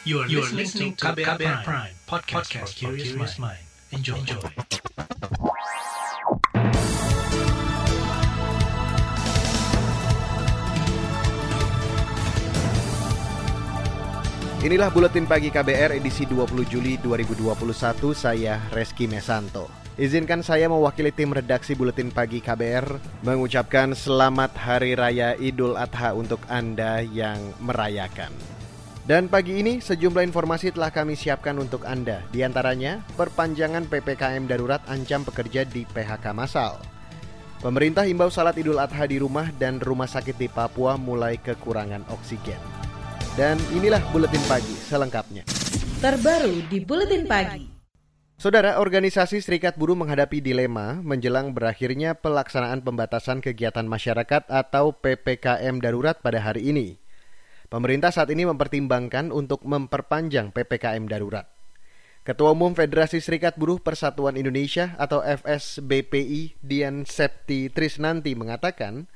You are, you are listening to KBR, KBR Prime, Prime podcast, podcast for curious mind. Enjoy. Enjoy. Inilah buletin pagi KBR edisi 20 Juli 2021. Saya Reski Mesanto. Izinkan saya mewakili tim redaksi Buletin Pagi KBR mengucapkan selamat Hari Raya Idul Adha untuk Anda yang merayakan. Dan pagi ini sejumlah informasi telah kami siapkan untuk Anda. Di antaranya, perpanjangan PPKM darurat ancam pekerja di PHK massal. Pemerintah himbau salat Idul Adha di rumah dan rumah sakit di Papua mulai kekurangan oksigen. Dan inilah Buletin Pagi selengkapnya. Terbaru di Buletin Pagi. Saudara, organisasi Serikat Buruh menghadapi dilema menjelang berakhirnya pelaksanaan pembatasan kegiatan masyarakat atau PPKM darurat pada hari ini. Pemerintah saat ini mempertimbangkan untuk memperpanjang PPKM darurat. Ketua Umum Federasi Serikat Buruh Persatuan Indonesia atau FSBPI Dian Septi Trisnanti mengatakan,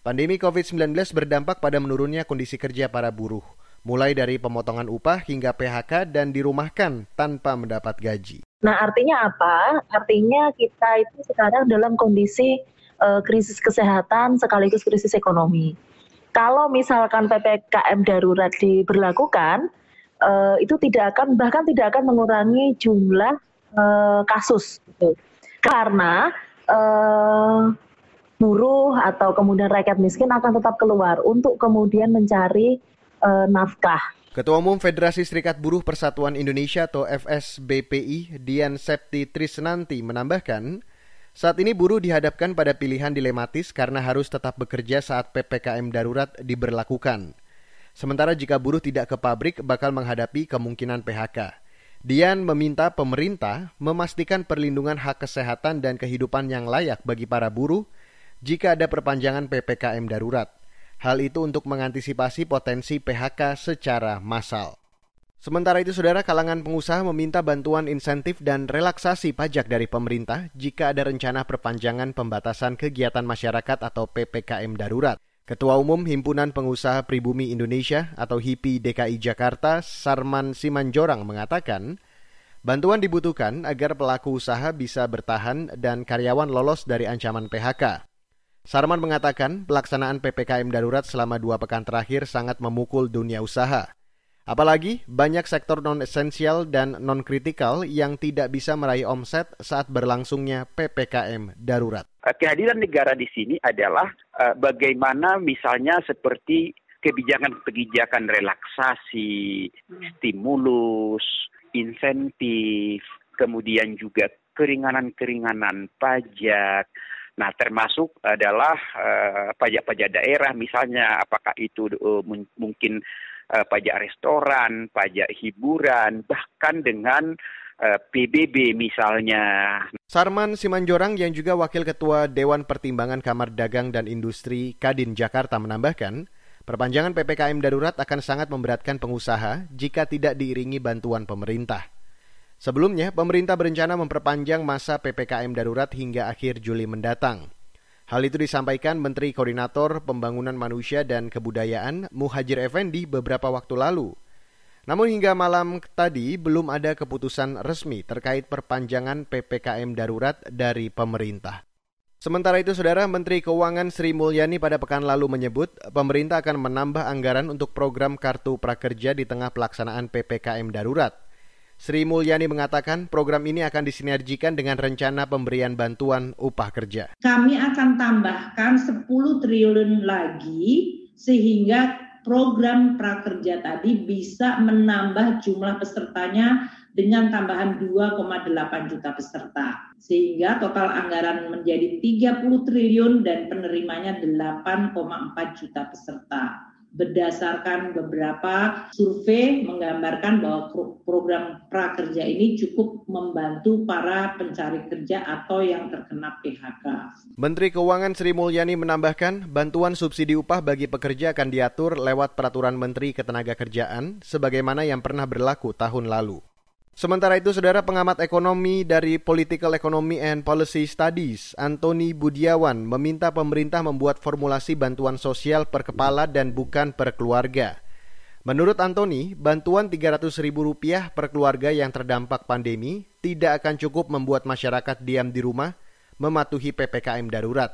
Pandemi COVID-19 berdampak pada menurunnya kondisi kerja para buruh, mulai dari pemotongan upah hingga PHK dan dirumahkan tanpa mendapat gaji. Nah, artinya apa? Artinya kita itu sekarang dalam kondisi uh, krisis kesehatan sekaligus krisis ekonomi. Kalau misalkan PPKM darurat diberlakukan, uh, itu tidak akan bahkan tidak akan mengurangi jumlah uh, kasus, gitu. karena uh, buruh atau kemudian rakyat miskin akan tetap keluar untuk kemudian mencari uh, nafkah. Ketua Umum Federasi Serikat Buruh Persatuan Indonesia atau FSBPI Dian Septi Trisnanti menambahkan, saat ini buruh dihadapkan pada pilihan dilematis karena harus tetap bekerja saat PPKM darurat diberlakukan. Sementara jika buruh tidak ke pabrik bakal menghadapi kemungkinan PHK. Dian meminta pemerintah memastikan perlindungan hak kesehatan dan kehidupan yang layak bagi para buruh jika ada perpanjangan PPKM darurat. Hal itu untuk mengantisipasi potensi PHK secara massal. Sementara itu, saudara kalangan pengusaha meminta bantuan insentif dan relaksasi pajak dari pemerintah jika ada rencana perpanjangan pembatasan kegiatan masyarakat atau PPKM darurat. Ketua Umum Himpunan Pengusaha Pribumi Indonesia atau HIPI DKI Jakarta, Sarman Simanjorang mengatakan, bantuan dibutuhkan agar pelaku usaha bisa bertahan dan karyawan lolos dari ancaman PHK. Sarman mengatakan pelaksanaan PPKM darurat selama dua pekan terakhir sangat memukul dunia usaha. Apalagi banyak sektor non-esensial dan non-kritikal yang tidak bisa meraih omset saat berlangsungnya PPKM darurat. Kehadiran negara di sini adalah uh, bagaimana misalnya seperti kebijakan-kebijakan relaksasi, stimulus, insentif, kemudian juga keringanan-keringanan pajak, Nah, termasuk adalah pajak-pajak uh, daerah, misalnya apakah itu uh, mungkin uh, pajak restoran, pajak hiburan, bahkan dengan uh, PBB misalnya. Sarman Simanjorang yang juga Wakil Ketua Dewan Pertimbangan Kamar Dagang dan Industri Kadin Jakarta menambahkan, perpanjangan PPKM darurat akan sangat memberatkan pengusaha jika tidak diiringi bantuan pemerintah. Sebelumnya, pemerintah berencana memperpanjang masa PPKM darurat hingga akhir Juli mendatang. Hal itu disampaikan Menteri Koordinator Pembangunan Manusia dan Kebudayaan Muhajir Effendi beberapa waktu lalu. Namun hingga malam tadi belum ada keputusan resmi terkait perpanjangan PPKM darurat dari pemerintah. Sementara itu, Saudara Menteri Keuangan Sri Mulyani pada pekan lalu menyebut pemerintah akan menambah anggaran untuk program Kartu Prakerja di tengah pelaksanaan PPKM darurat. Sri Mulyani mengatakan program ini akan disinergikan dengan rencana pemberian bantuan upah kerja. Kami akan tambahkan 10 triliun lagi sehingga program prakerja tadi bisa menambah jumlah pesertanya dengan tambahan 2,8 juta peserta. Sehingga total anggaran menjadi 30 triliun dan penerimanya 8,4 juta peserta berdasarkan beberapa survei menggambarkan bahwa program prakerja ini cukup membantu para pencari kerja atau yang terkena PHK. Menteri Keuangan Sri Mulyani menambahkan, bantuan subsidi upah bagi pekerja akan diatur lewat peraturan Menteri Ketenagakerjaan sebagaimana yang pernah berlaku tahun lalu. Sementara itu, saudara pengamat ekonomi dari Political Economy and Policy Studies, Antoni Budiawan, meminta pemerintah membuat formulasi bantuan sosial per kepala dan bukan per keluarga. Menurut Antoni, bantuan Rp300.000 per keluarga yang terdampak pandemi tidak akan cukup membuat masyarakat diam di rumah mematuhi PPKM darurat.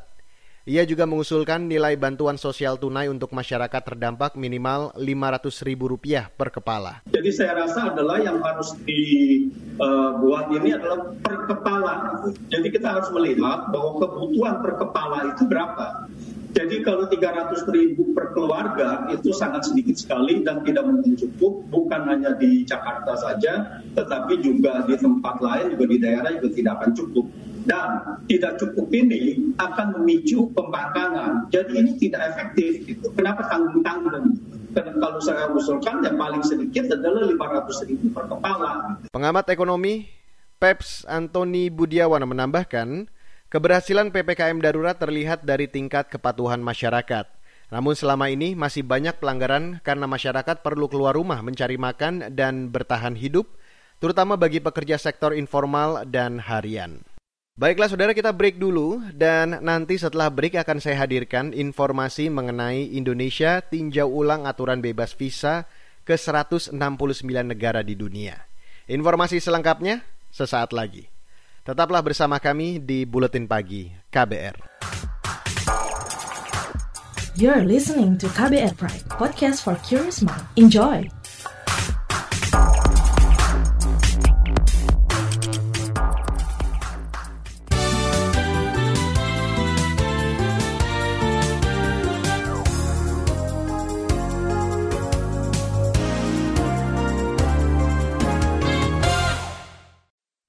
Ia juga mengusulkan nilai bantuan sosial tunai untuk masyarakat terdampak minimal Rp500.000 per kepala. Jadi saya rasa adalah yang harus dibuat ini adalah per kepala. Jadi kita harus melihat bahwa kebutuhan per kepala itu berapa. Jadi kalau 300 ribu per keluarga itu sangat sedikit sekali dan tidak mungkin cukup, bukan hanya di Jakarta saja, tetapi juga di tempat lain, juga di daerah juga tidak akan cukup. Dan tidak cukup ini akan memicu pembangkangan. Jadi ini tidak efektif. Gitu. Kenapa tanggung-tanggung? Karena kalau saya usulkan yang paling sedikit adalah 500 ribu per kepala. Pengamat ekonomi Peps Antoni Budiawan menambahkan, Keberhasilan PPKM darurat terlihat dari tingkat kepatuhan masyarakat. Namun selama ini masih banyak pelanggaran karena masyarakat perlu keluar rumah mencari makan dan bertahan hidup, terutama bagi pekerja sektor informal dan harian. Baiklah saudara kita break dulu dan nanti setelah break akan saya hadirkan informasi mengenai Indonesia tinjau ulang aturan bebas visa ke 169 negara di dunia. Informasi selengkapnya sesaat lagi. Tetaplah bersama kami di Buletin Pagi KBR. You're listening to KBR Pride, podcast for curious mind. Enjoy!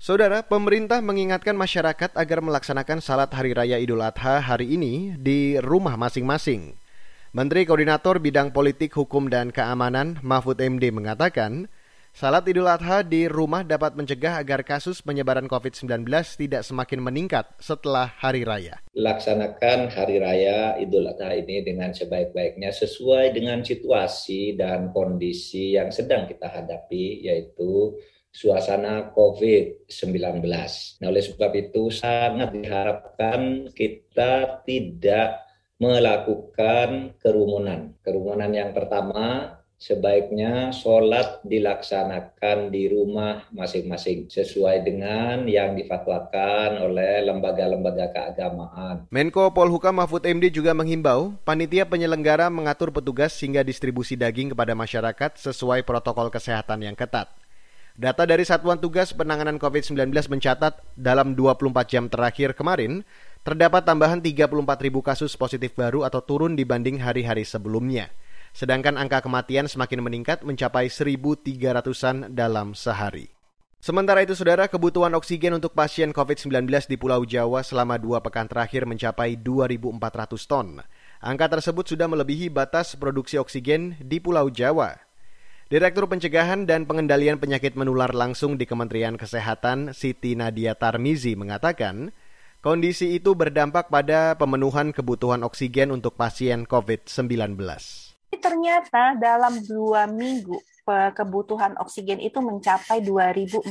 Saudara, pemerintah mengingatkan masyarakat agar melaksanakan salat Hari Raya Idul Adha hari ini di rumah masing-masing. Menteri Koordinator Bidang Politik, Hukum, dan Keamanan Mahfud MD mengatakan, salat Idul Adha di rumah dapat mencegah agar kasus penyebaran COVID-19 tidak semakin meningkat setelah Hari Raya. Laksanakan Hari Raya Idul Adha ini dengan sebaik-baiknya sesuai dengan situasi dan kondisi yang sedang kita hadapi, yaitu suasana COVID-19. Nah, oleh sebab itu sangat diharapkan kita tidak melakukan kerumunan. Kerumunan yang pertama sebaiknya sholat dilaksanakan di rumah masing-masing sesuai dengan yang difatwakan oleh lembaga-lembaga keagamaan. Menko Polhukam Mahfud MD juga menghimbau panitia penyelenggara mengatur petugas hingga distribusi daging kepada masyarakat sesuai protokol kesehatan yang ketat. Data dari Satuan Tugas Penanganan COVID-19 mencatat dalam 24 jam terakhir kemarin, terdapat tambahan 34 ribu kasus positif baru atau turun dibanding hari-hari sebelumnya. Sedangkan angka kematian semakin meningkat mencapai 1.300-an dalam sehari. Sementara itu, saudara, kebutuhan oksigen untuk pasien COVID-19 di Pulau Jawa selama dua pekan terakhir mencapai 2.400 ton. Angka tersebut sudah melebihi batas produksi oksigen di Pulau Jawa. Direktur Pencegahan dan Pengendalian Penyakit Menular langsung di Kementerian Kesehatan Siti Nadia Tarmizi mengatakan, kondisi itu berdampak pada pemenuhan kebutuhan oksigen untuk pasien COVID-19. Ternyata dalam dua minggu kebutuhan oksigen itu mencapai 2.400.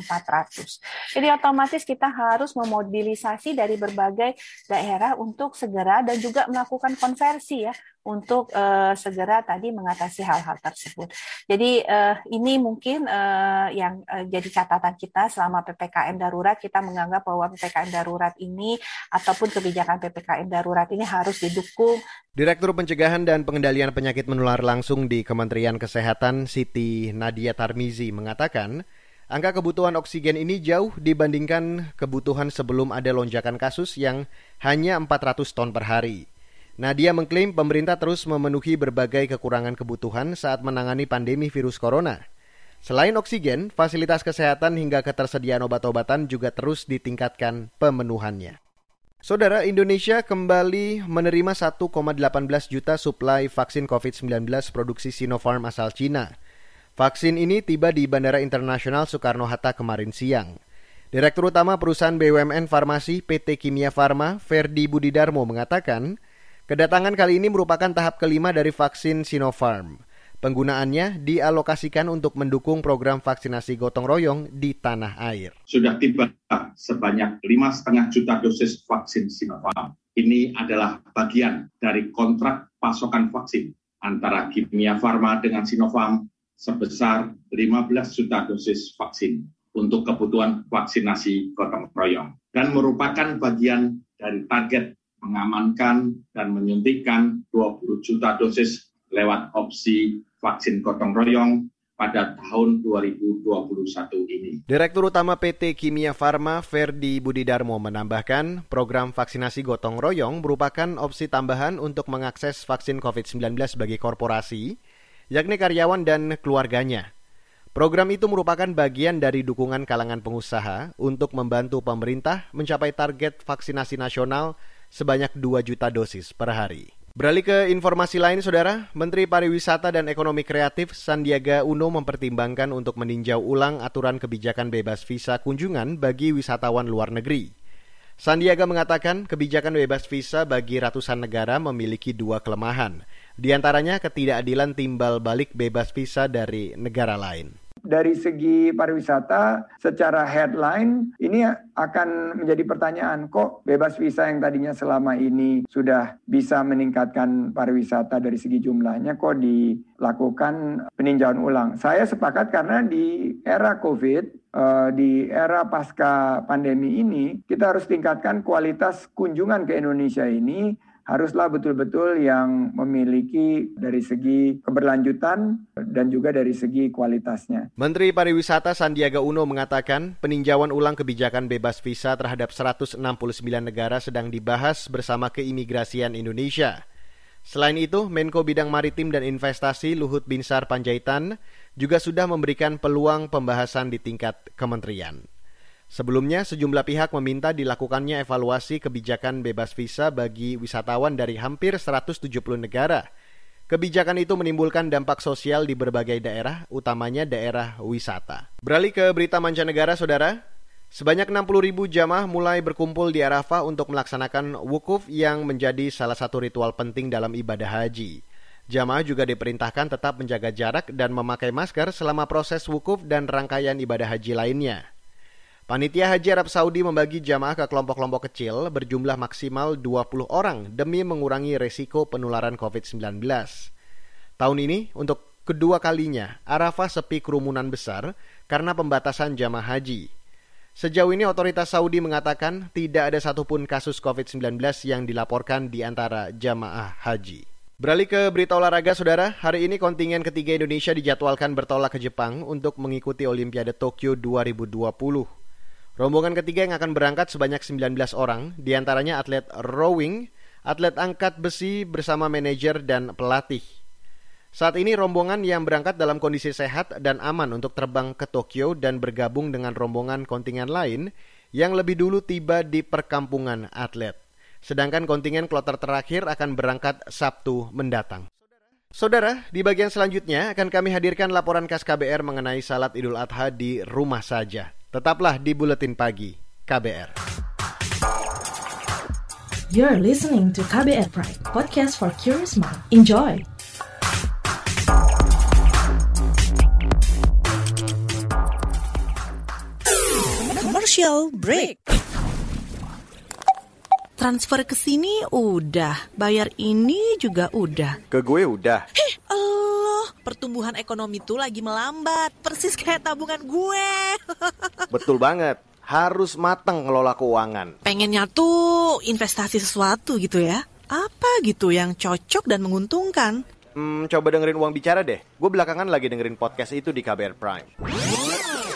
Jadi otomatis kita harus memobilisasi dari berbagai daerah untuk segera dan juga melakukan konversi ya untuk uh, segera tadi mengatasi hal-hal tersebut. Jadi uh, ini mungkin uh, yang uh, jadi catatan kita selama PPKM darurat kita menganggap bahwa PPKM darurat ini ataupun kebijakan PPKM darurat ini harus didukung. Direktur Pencegahan dan Pengendalian Penyakit Menular langsung di Kementerian Kesehatan Siti Nadia Tarmizi mengatakan, Angka kebutuhan oksigen ini jauh dibandingkan kebutuhan sebelum ada lonjakan kasus yang hanya 400 ton per hari. Nadia mengklaim pemerintah terus memenuhi berbagai kekurangan kebutuhan saat menangani pandemi virus corona. Selain oksigen, fasilitas kesehatan hingga ketersediaan obat-obatan juga terus ditingkatkan pemenuhannya. Saudara Indonesia kembali menerima 1,18 juta suplai vaksin COVID-19 produksi Sinopharm asal Cina. Vaksin ini tiba di Bandara Internasional Soekarno-Hatta kemarin siang. Direktur Utama Perusahaan BUMN Farmasi PT Kimia Farma, Ferdi Budidarmo mengatakan, Kedatangan kali ini merupakan tahap kelima dari vaksin Sinopharm. Penggunaannya dialokasikan untuk mendukung program vaksinasi gotong royong di tanah air. Sudah tiba sebanyak 5,5 juta dosis vaksin Sinopharm. Ini adalah bagian dari kontrak pasokan vaksin antara Kimia Farma dengan Sinopharm sebesar 15 juta dosis vaksin untuk kebutuhan vaksinasi gotong royong dan merupakan bagian dari target mengamankan dan menyuntikkan 20 juta dosis lewat opsi vaksin gotong royong pada tahun 2021 ini. Direktur Utama PT Kimia Farma Ferdi Budidarmo menambahkan, program vaksinasi gotong royong merupakan opsi tambahan untuk mengakses vaksin COVID-19 bagi korporasi, yakni karyawan dan keluarganya. Program itu merupakan bagian dari dukungan kalangan pengusaha untuk membantu pemerintah mencapai target vaksinasi nasional sebanyak 2 juta dosis per hari. Beralih ke informasi lain, Saudara. Menteri Pariwisata dan Ekonomi Kreatif Sandiaga Uno mempertimbangkan untuk meninjau ulang aturan kebijakan bebas visa kunjungan bagi wisatawan luar negeri. Sandiaga mengatakan kebijakan bebas visa bagi ratusan negara memiliki dua kelemahan, di antaranya ketidakadilan timbal balik bebas visa dari negara lain dari segi pariwisata secara headline ini akan menjadi pertanyaan kok bebas visa yang tadinya selama ini sudah bisa meningkatkan pariwisata dari segi jumlahnya kok dilakukan peninjauan ulang. Saya sepakat karena di era Covid eh, di era pasca pandemi ini kita harus tingkatkan kualitas kunjungan ke Indonesia ini haruslah betul-betul yang memiliki dari segi keberlanjutan dan juga dari segi kualitasnya. Menteri Pariwisata Sandiaga Uno mengatakan peninjauan ulang kebijakan bebas visa terhadap 169 negara sedang dibahas bersama keimigrasian Indonesia. Selain itu, Menko Bidang Maritim dan Investasi Luhut Binsar Panjaitan juga sudah memberikan peluang pembahasan di tingkat kementerian. Sebelumnya, sejumlah pihak meminta dilakukannya evaluasi kebijakan bebas visa bagi wisatawan dari hampir 170 negara. Kebijakan itu menimbulkan dampak sosial di berbagai daerah, utamanya daerah wisata. Beralih ke berita mancanegara, saudara. Sebanyak 60 ribu jamaah mulai berkumpul di Arafah untuk melaksanakan wukuf yang menjadi salah satu ritual penting dalam ibadah haji. Jamaah juga diperintahkan tetap menjaga jarak dan memakai masker selama proses wukuf dan rangkaian ibadah haji lainnya. Panitia Haji Arab Saudi membagi jamaah ke kelompok-kelompok kecil berjumlah maksimal 20 orang demi mengurangi resiko penularan COVID-19. Tahun ini, untuk kedua kalinya, Arafah sepi kerumunan besar karena pembatasan jamaah haji. Sejauh ini otoritas Saudi mengatakan tidak ada satupun kasus COVID-19 yang dilaporkan di antara jamaah haji. Beralih ke berita olahraga, saudara. Hari ini kontingen ketiga Indonesia dijadwalkan bertolak ke Jepang untuk mengikuti Olimpiade Tokyo 2020. Rombongan ketiga yang akan berangkat sebanyak 19 orang, di antaranya atlet rowing, atlet angkat besi bersama manajer dan pelatih. Saat ini rombongan yang berangkat dalam kondisi sehat dan aman untuk terbang ke Tokyo dan bergabung dengan rombongan kontingen lain yang lebih dulu tiba di perkampungan atlet. Sedangkan kontingen kloter terakhir akan berangkat Sabtu mendatang. Saudara, di bagian selanjutnya akan kami hadirkan laporan khas KBR mengenai salat Idul Adha di rumah saja. Tetaplah di Buletin Pagi KBR. You're listening to KBR Pride, podcast for curious mind. Enjoy! Commercial break. Transfer ke sini udah, bayar ini juga udah. Ke gue udah. Heh, pertumbuhan ekonomi tuh lagi melambat, persis kayak tabungan gue. Betul banget. Harus matang ngelola keuangan. Pengennya tuh investasi sesuatu gitu ya. Apa gitu yang cocok dan menguntungkan? Hmm, coba dengerin uang bicara deh. Gue belakangan lagi dengerin podcast itu di KBR Prime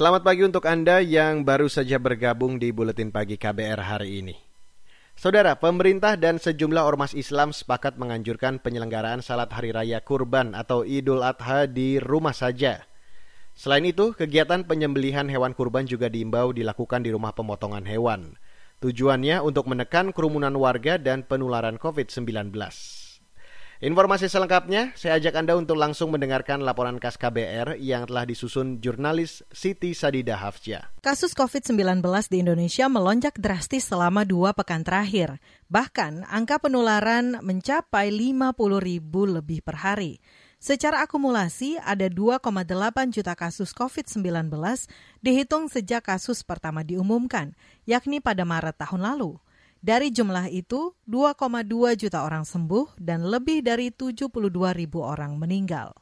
Selamat pagi untuk Anda yang baru saja bergabung di Buletin Pagi KBR hari ini. Saudara, pemerintah dan sejumlah ormas Islam sepakat menganjurkan penyelenggaraan salat hari raya kurban atau Idul Adha di rumah saja. Selain itu, kegiatan penyembelihan hewan kurban juga diimbau dilakukan di rumah pemotongan hewan. Tujuannya untuk menekan kerumunan warga dan penularan COVID-19. Informasi selengkapnya, saya ajak Anda untuk langsung mendengarkan laporan khas KBR yang telah disusun jurnalis Siti Sadida Hafja. Kasus COVID-19 di Indonesia melonjak drastis selama dua pekan terakhir. Bahkan, angka penularan mencapai 50 ribu lebih per hari. Secara akumulasi, ada 2,8 juta kasus COVID-19 dihitung sejak kasus pertama diumumkan, yakni pada Maret tahun lalu. Dari jumlah itu, 2,2 juta orang sembuh dan lebih dari 72 ribu orang meninggal.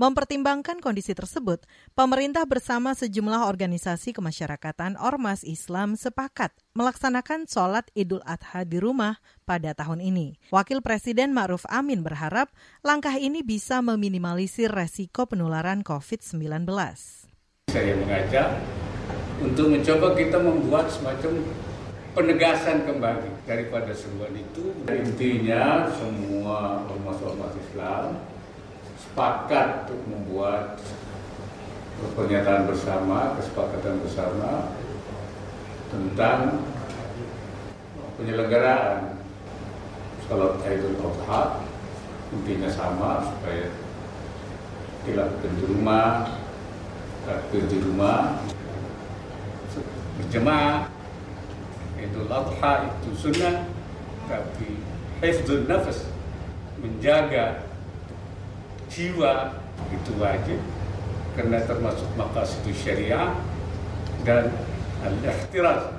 Mempertimbangkan kondisi tersebut, pemerintah bersama sejumlah organisasi kemasyarakatan Ormas Islam sepakat melaksanakan sholat Idul Adha di rumah pada tahun ini. Wakil Presiden Ma'ruf Amin berharap langkah ini bisa meminimalisir resiko penularan COVID-19. Saya mengajak untuk mencoba kita membuat semacam penegasan kembali daripada seruan itu. Intinya semua ormas-ormas Islam sepakat untuk membuat pernyataan bersama, kesepakatan bersama tentang penyelenggaraan salat Idul Adha intinya sama supaya dilakukan di rumah, takbir di rumah, berjemaah Idul Adha itu sunnah. Tapi hifdzun nafas menjaga jiwa itu wajib. Karena termasuk maqasid syariah dan al-ihtiraz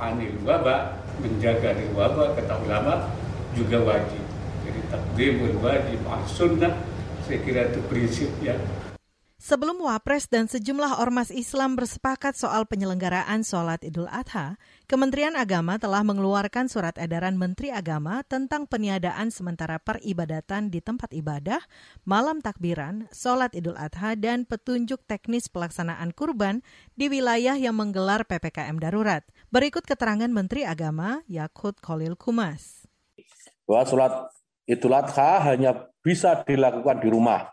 anil wabah menjaga dari wabah kata ulama juga wajib. Jadi takdimul wajib al sunnah saya kira itu prinsip yang Sebelum Wapres dan sejumlah ormas Islam bersepakat soal penyelenggaraan sholat Idul Adha, Kementerian Agama telah mengeluarkan surat edaran Menteri Agama tentang peniadaan sementara peribadatan di tempat ibadah, malam takbiran, sholat Idul Adha, dan petunjuk teknis pelaksanaan kurban di wilayah yang menggelar PPKM darurat. Berikut keterangan Menteri Agama Yakut Kolil Kumas. Bahwa sholat Idul Adha hanya bisa dilakukan di rumah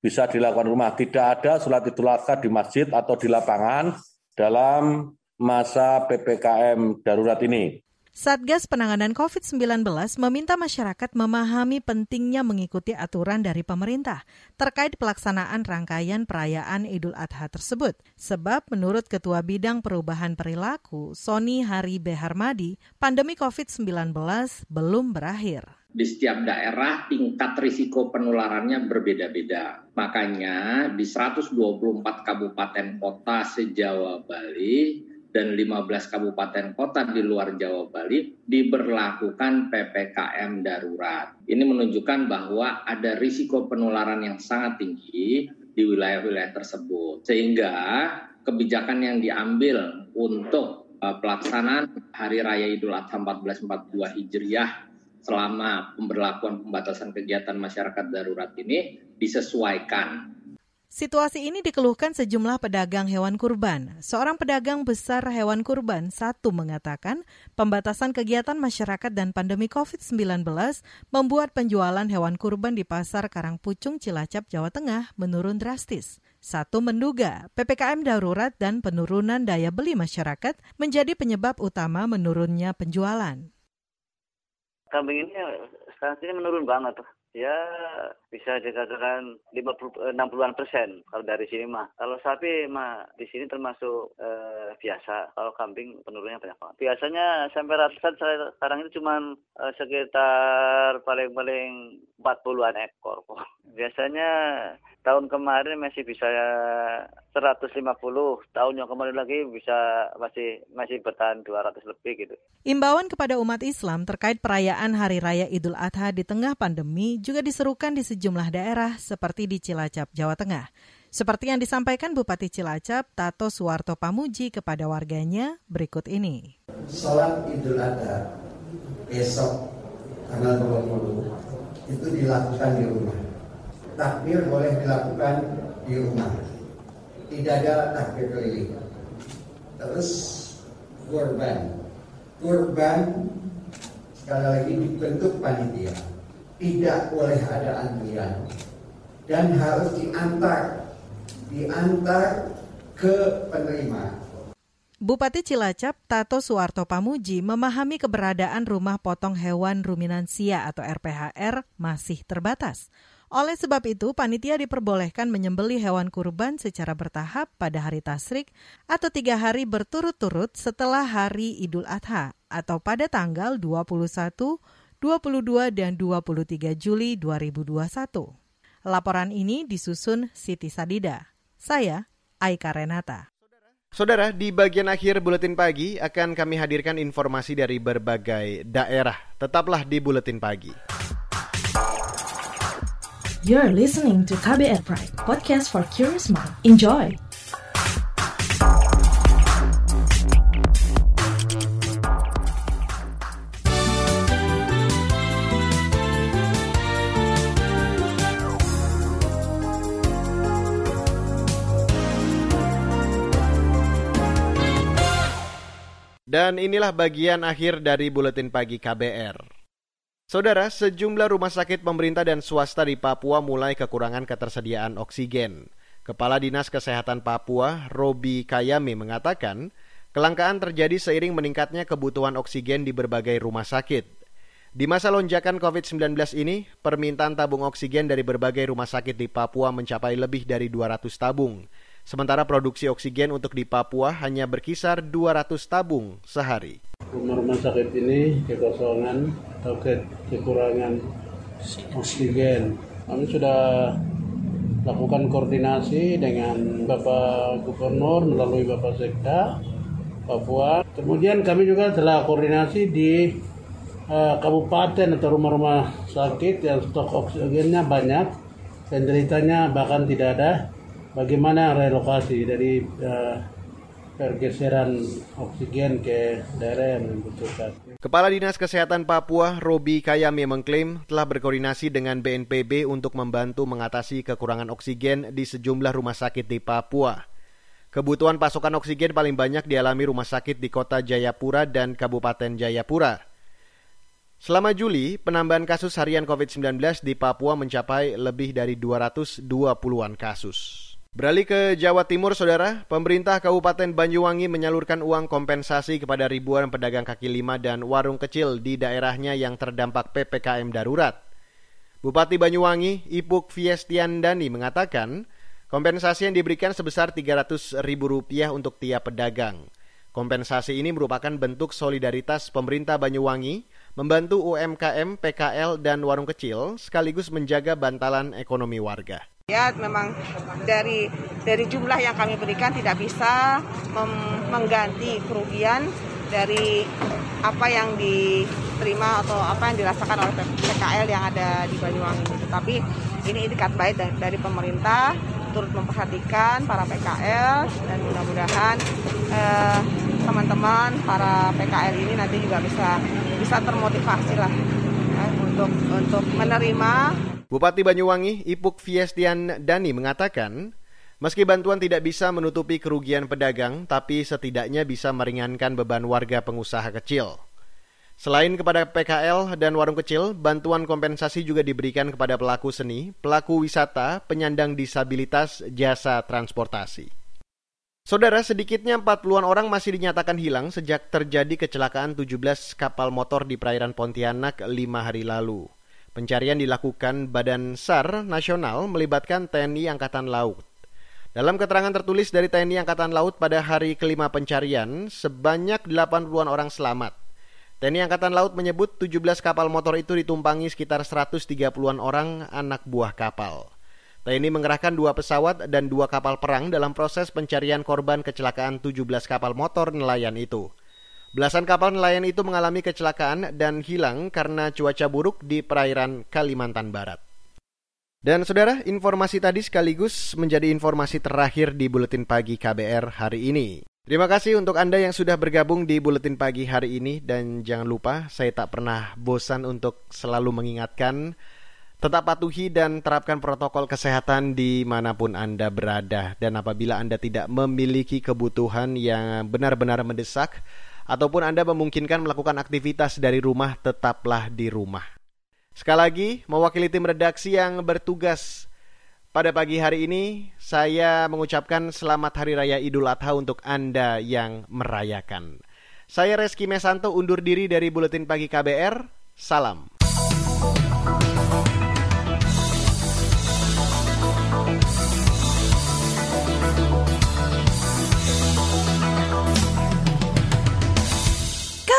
bisa dilakukan rumah. Tidak ada sholat idul adha di masjid atau di lapangan dalam masa PPKM darurat ini. Satgas Penanganan COVID-19 meminta masyarakat memahami pentingnya mengikuti aturan dari pemerintah terkait pelaksanaan rangkaian perayaan Idul Adha tersebut. Sebab menurut Ketua Bidang Perubahan Perilaku, Sony Hari Beharmadi, pandemi COVID-19 belum berakhir di setiap daerah tingkat risiko penularannya berbeda-beda. Makanya di 124 kabupaten kota se-Jawa Bali dan 15 kabupaten kota di luar Jawa Bali diberlakukan PPKM darurat. Ini menunjukkan bahwa ada risiko penularan yang sangat tinggi di wilayah-wilayah tersebut. Sehingga kebijakan yang diambil untuk uh, pelaksanaan Hari Raya Idul Adha 1442 Hijriah selama pemberlakuan pembatasan kegiatan masyarakat darurat ini disesuaikan. Situasi ini dikeluhkan sejumlah pedagang hewan kurban. Seorang pedagang besar hewan kurban satu mengatakan pembatasan kegiatan masyarakat dan pandemi COVID-19 membuat penjualan hewan kurban di pasar Karangpucung Cilacap, Jawa Tengah menurun drastis. Satu menduga PPKM darurat dan penurunan daya beli masyarakat menjadi penyebab utama menurunnya penjualan kambing ini sekarang ini menurun banget ya bisa dikatakan 50 60-an persen kalau dari sini mah. Kalau sapi mah di sini termasuk eh, biasa. Kalau kambing penurunnya banyak banget. Biasanya sampai ratusan sekarang itu cuma eh, sekitar paling-paling 40-an ekor kok. Biasanya tahun kemarin masih bisa 150, tahun yang kemarin lagi bisa masih masih bertahan 200 lebih gitu. Imbauan kepada umat Islam terkait perayaan Hari Raya Idul Adha di tengah pandemi juga diserukan di sejumlah daerah seperti di Cilacap, Jawa Tengah. Seperti yang disampaikan Bupati Cilacap, Tato Suwarto Pamuji kepada warganya berikut ini. Salat Idul Adha besok tanggal 20 itu dilakukan di rumah takbir boleh dilakukan di rumah. Tidak ada takbir keliling. Terus kurban. Kurban sekali lagi dibentuk panitia, tidak boleh ada antrian dan harus diantar, diantar ke penerima. Bupati Cilacap Tato Suwarto Pamuji memahami keberadaan rumah potong hewan ruminansia atau RPHR masih terbatas. Oleh sebab itu, panitia diperbolehkan menyembeli hewan kurban secara bertahap pada hari tasrik atau tiga hari berturut-turut setelah hari Idul Adha atau pada tanggal 21, 22, dan 23 Juli 2021. Laporan ini disusun Siti Sadida. Saya, Aika Renata. Saudara, di bagian akhir buletin pagi akan kami hadirkan informasi dari berbagai daerah. Tetaplah di buletin pagi. You're listening to KBR Pride, podcast for curious mind. Enjoy! Dan inilah bagian akhir dari buletin pagi KBR. Saudara, sejumlah rumah sakit pemerintah dan swasta di Papua mulai kekurangan ketersediaan oksigen. Kepala Dinas Kesehatan Papua, Robi Kayame mengatakan, kelangkaan terjadi seiring meningkatnya kebutuhan oksigen di berbagai rumah sakit. Di masa lonjakan COVID-19 ini, permintaan tabung oksigen dari berbagai rumah sakit di Papua mencapai lebih dari 200 tabung. Sementara produksi oksigen untuk di Papua hanya berkisar 200 tabung sehari. Rumah-rumah sakit ini kekosongan atau ke kekurangan oksigen. Kami sudah lakukan koordinasi dengan Bapak Gubernur melalui Bapak Sekda Papua. Kemudian kami juga telah koordinasi di uh, kabupaten atau rumah-rumah sakit yang stok oksigennya banyak dan ceritanya bahkan tidak ada bagaimana relokasi dari uh, pergeseran oksigen ke daerah yang membutuhkan. Kepala Dinas Kesehatan Papua, Robi Kayame mengklaim telah berkoordinasi dengan BNPB untuk membantu mengatasi kekurangan oksigen di sejumlah rumah sakit di Papua. Kebutuhan pasokan oksigen paling banyak dialami rumah sakit di kota Jayapura dan Kabupaten Jayapura. Selama Juli, penambahan kasus harian COVID-19 di Papua mencapai lebih dari 220-an kasus. Beralih ke Jawa Timur, Saudara, pemerintah Kabupaten Banyuwangi menyalurkan uang kompensasi kepada ribuan pedagang kaki lima dan warung kecil di daerahnya yang terdampak PPKM darurat. Bupati Banyuwangi, Ipuk Fiestiandani mengatakan, kompensasi yang diberikan sebesar Rp300.000 untuk tiap pedagang. Kompensasi ini merupakan bentuk solidaritas pemerintah Banyuwangi membantu UMKM, PKL, dan warung kecil sekaligus menjaga bantalan ekonomi warga. Ya, memang dari dari jumlah yang kami berikan tidak bisa mengganti kerugian dari apa yang diterima atau apa yang dirasakan oleh PKL yang ada di Banyuwangi. Tapi ini itikat baik dari, pemerintah turut memperhatikan para PKL dan mudah-mudahan eh, teman-teman para PKL ini nanti juga bisa bisa termotivasi lah ya, untuk untuk menerima Bupati Banyuwangi, Ipuk Fiestian Dani mengatakan, meski bantuan tidak bisa menutupi kerugian pedagang, tapi setidaknya bisa meringankan beban warga pengusaha kecil. Selain kepada PKL dan warung kecil, bantuan kompensasi juga diberikan kepada pelaku seni, pelaku wisata, penyandang disabilitas, jasa transportasi. Saudara, sedikitnya 40-an orang masih dinyatakan hilang sejak terjadi kecelakaan 17 kapal motor di perairan Pontianak lima hari lalu. Pencarian dilakukan Badan SAR Nasional melibatkan TNI Angkatan Laut. Dalam keterangan tertulis dari TNI Angkatan Laut pada hari kelima pencarian, sebanyak 80-an orang selamat. TNI Angkatan Laut menyebut 17 kapal motor itu ditumpangi sekitar 130-an orang anak buah kapal. TNI mengerahkan dua pesawat dan dua kapal perang dalam proses pencarian korban kecelakaan 17 kapal motor nelayan itu. Belasan kapal nelayan itu mengalami kecelakaan dan hilang karena cuaca buruk di perairan Kalimantan Barat. Dan saudara, informasi tadi sekaligus menjadi informasi terakhir di Buletin Pagi KBR hari ini. Terima kasih untuk Anda yang sudah bergabung di Buletin Pagi hari ini dan jangan lupa saya tak pernah bosan untuk selalu mengingatkan tetap patuhi dan terapkan protokol kesehatan di mana pun Anda berada dan apabila Anda tidak memiliki kebutuhan yang benar-benar mendesak ataupun Anda memungkinkan melakukan aktivitas dari rumah, tetaplah di rumah. Sekali lagi, mewakili tim redaksi yang bertugas pada pagi hari ini, saya mengucapkan selamat Hari Raya Idul Adha untuk Anda yang merayakan. Saya Reski Mesanto undur diri dari Buletin Pagi KBR. Salam.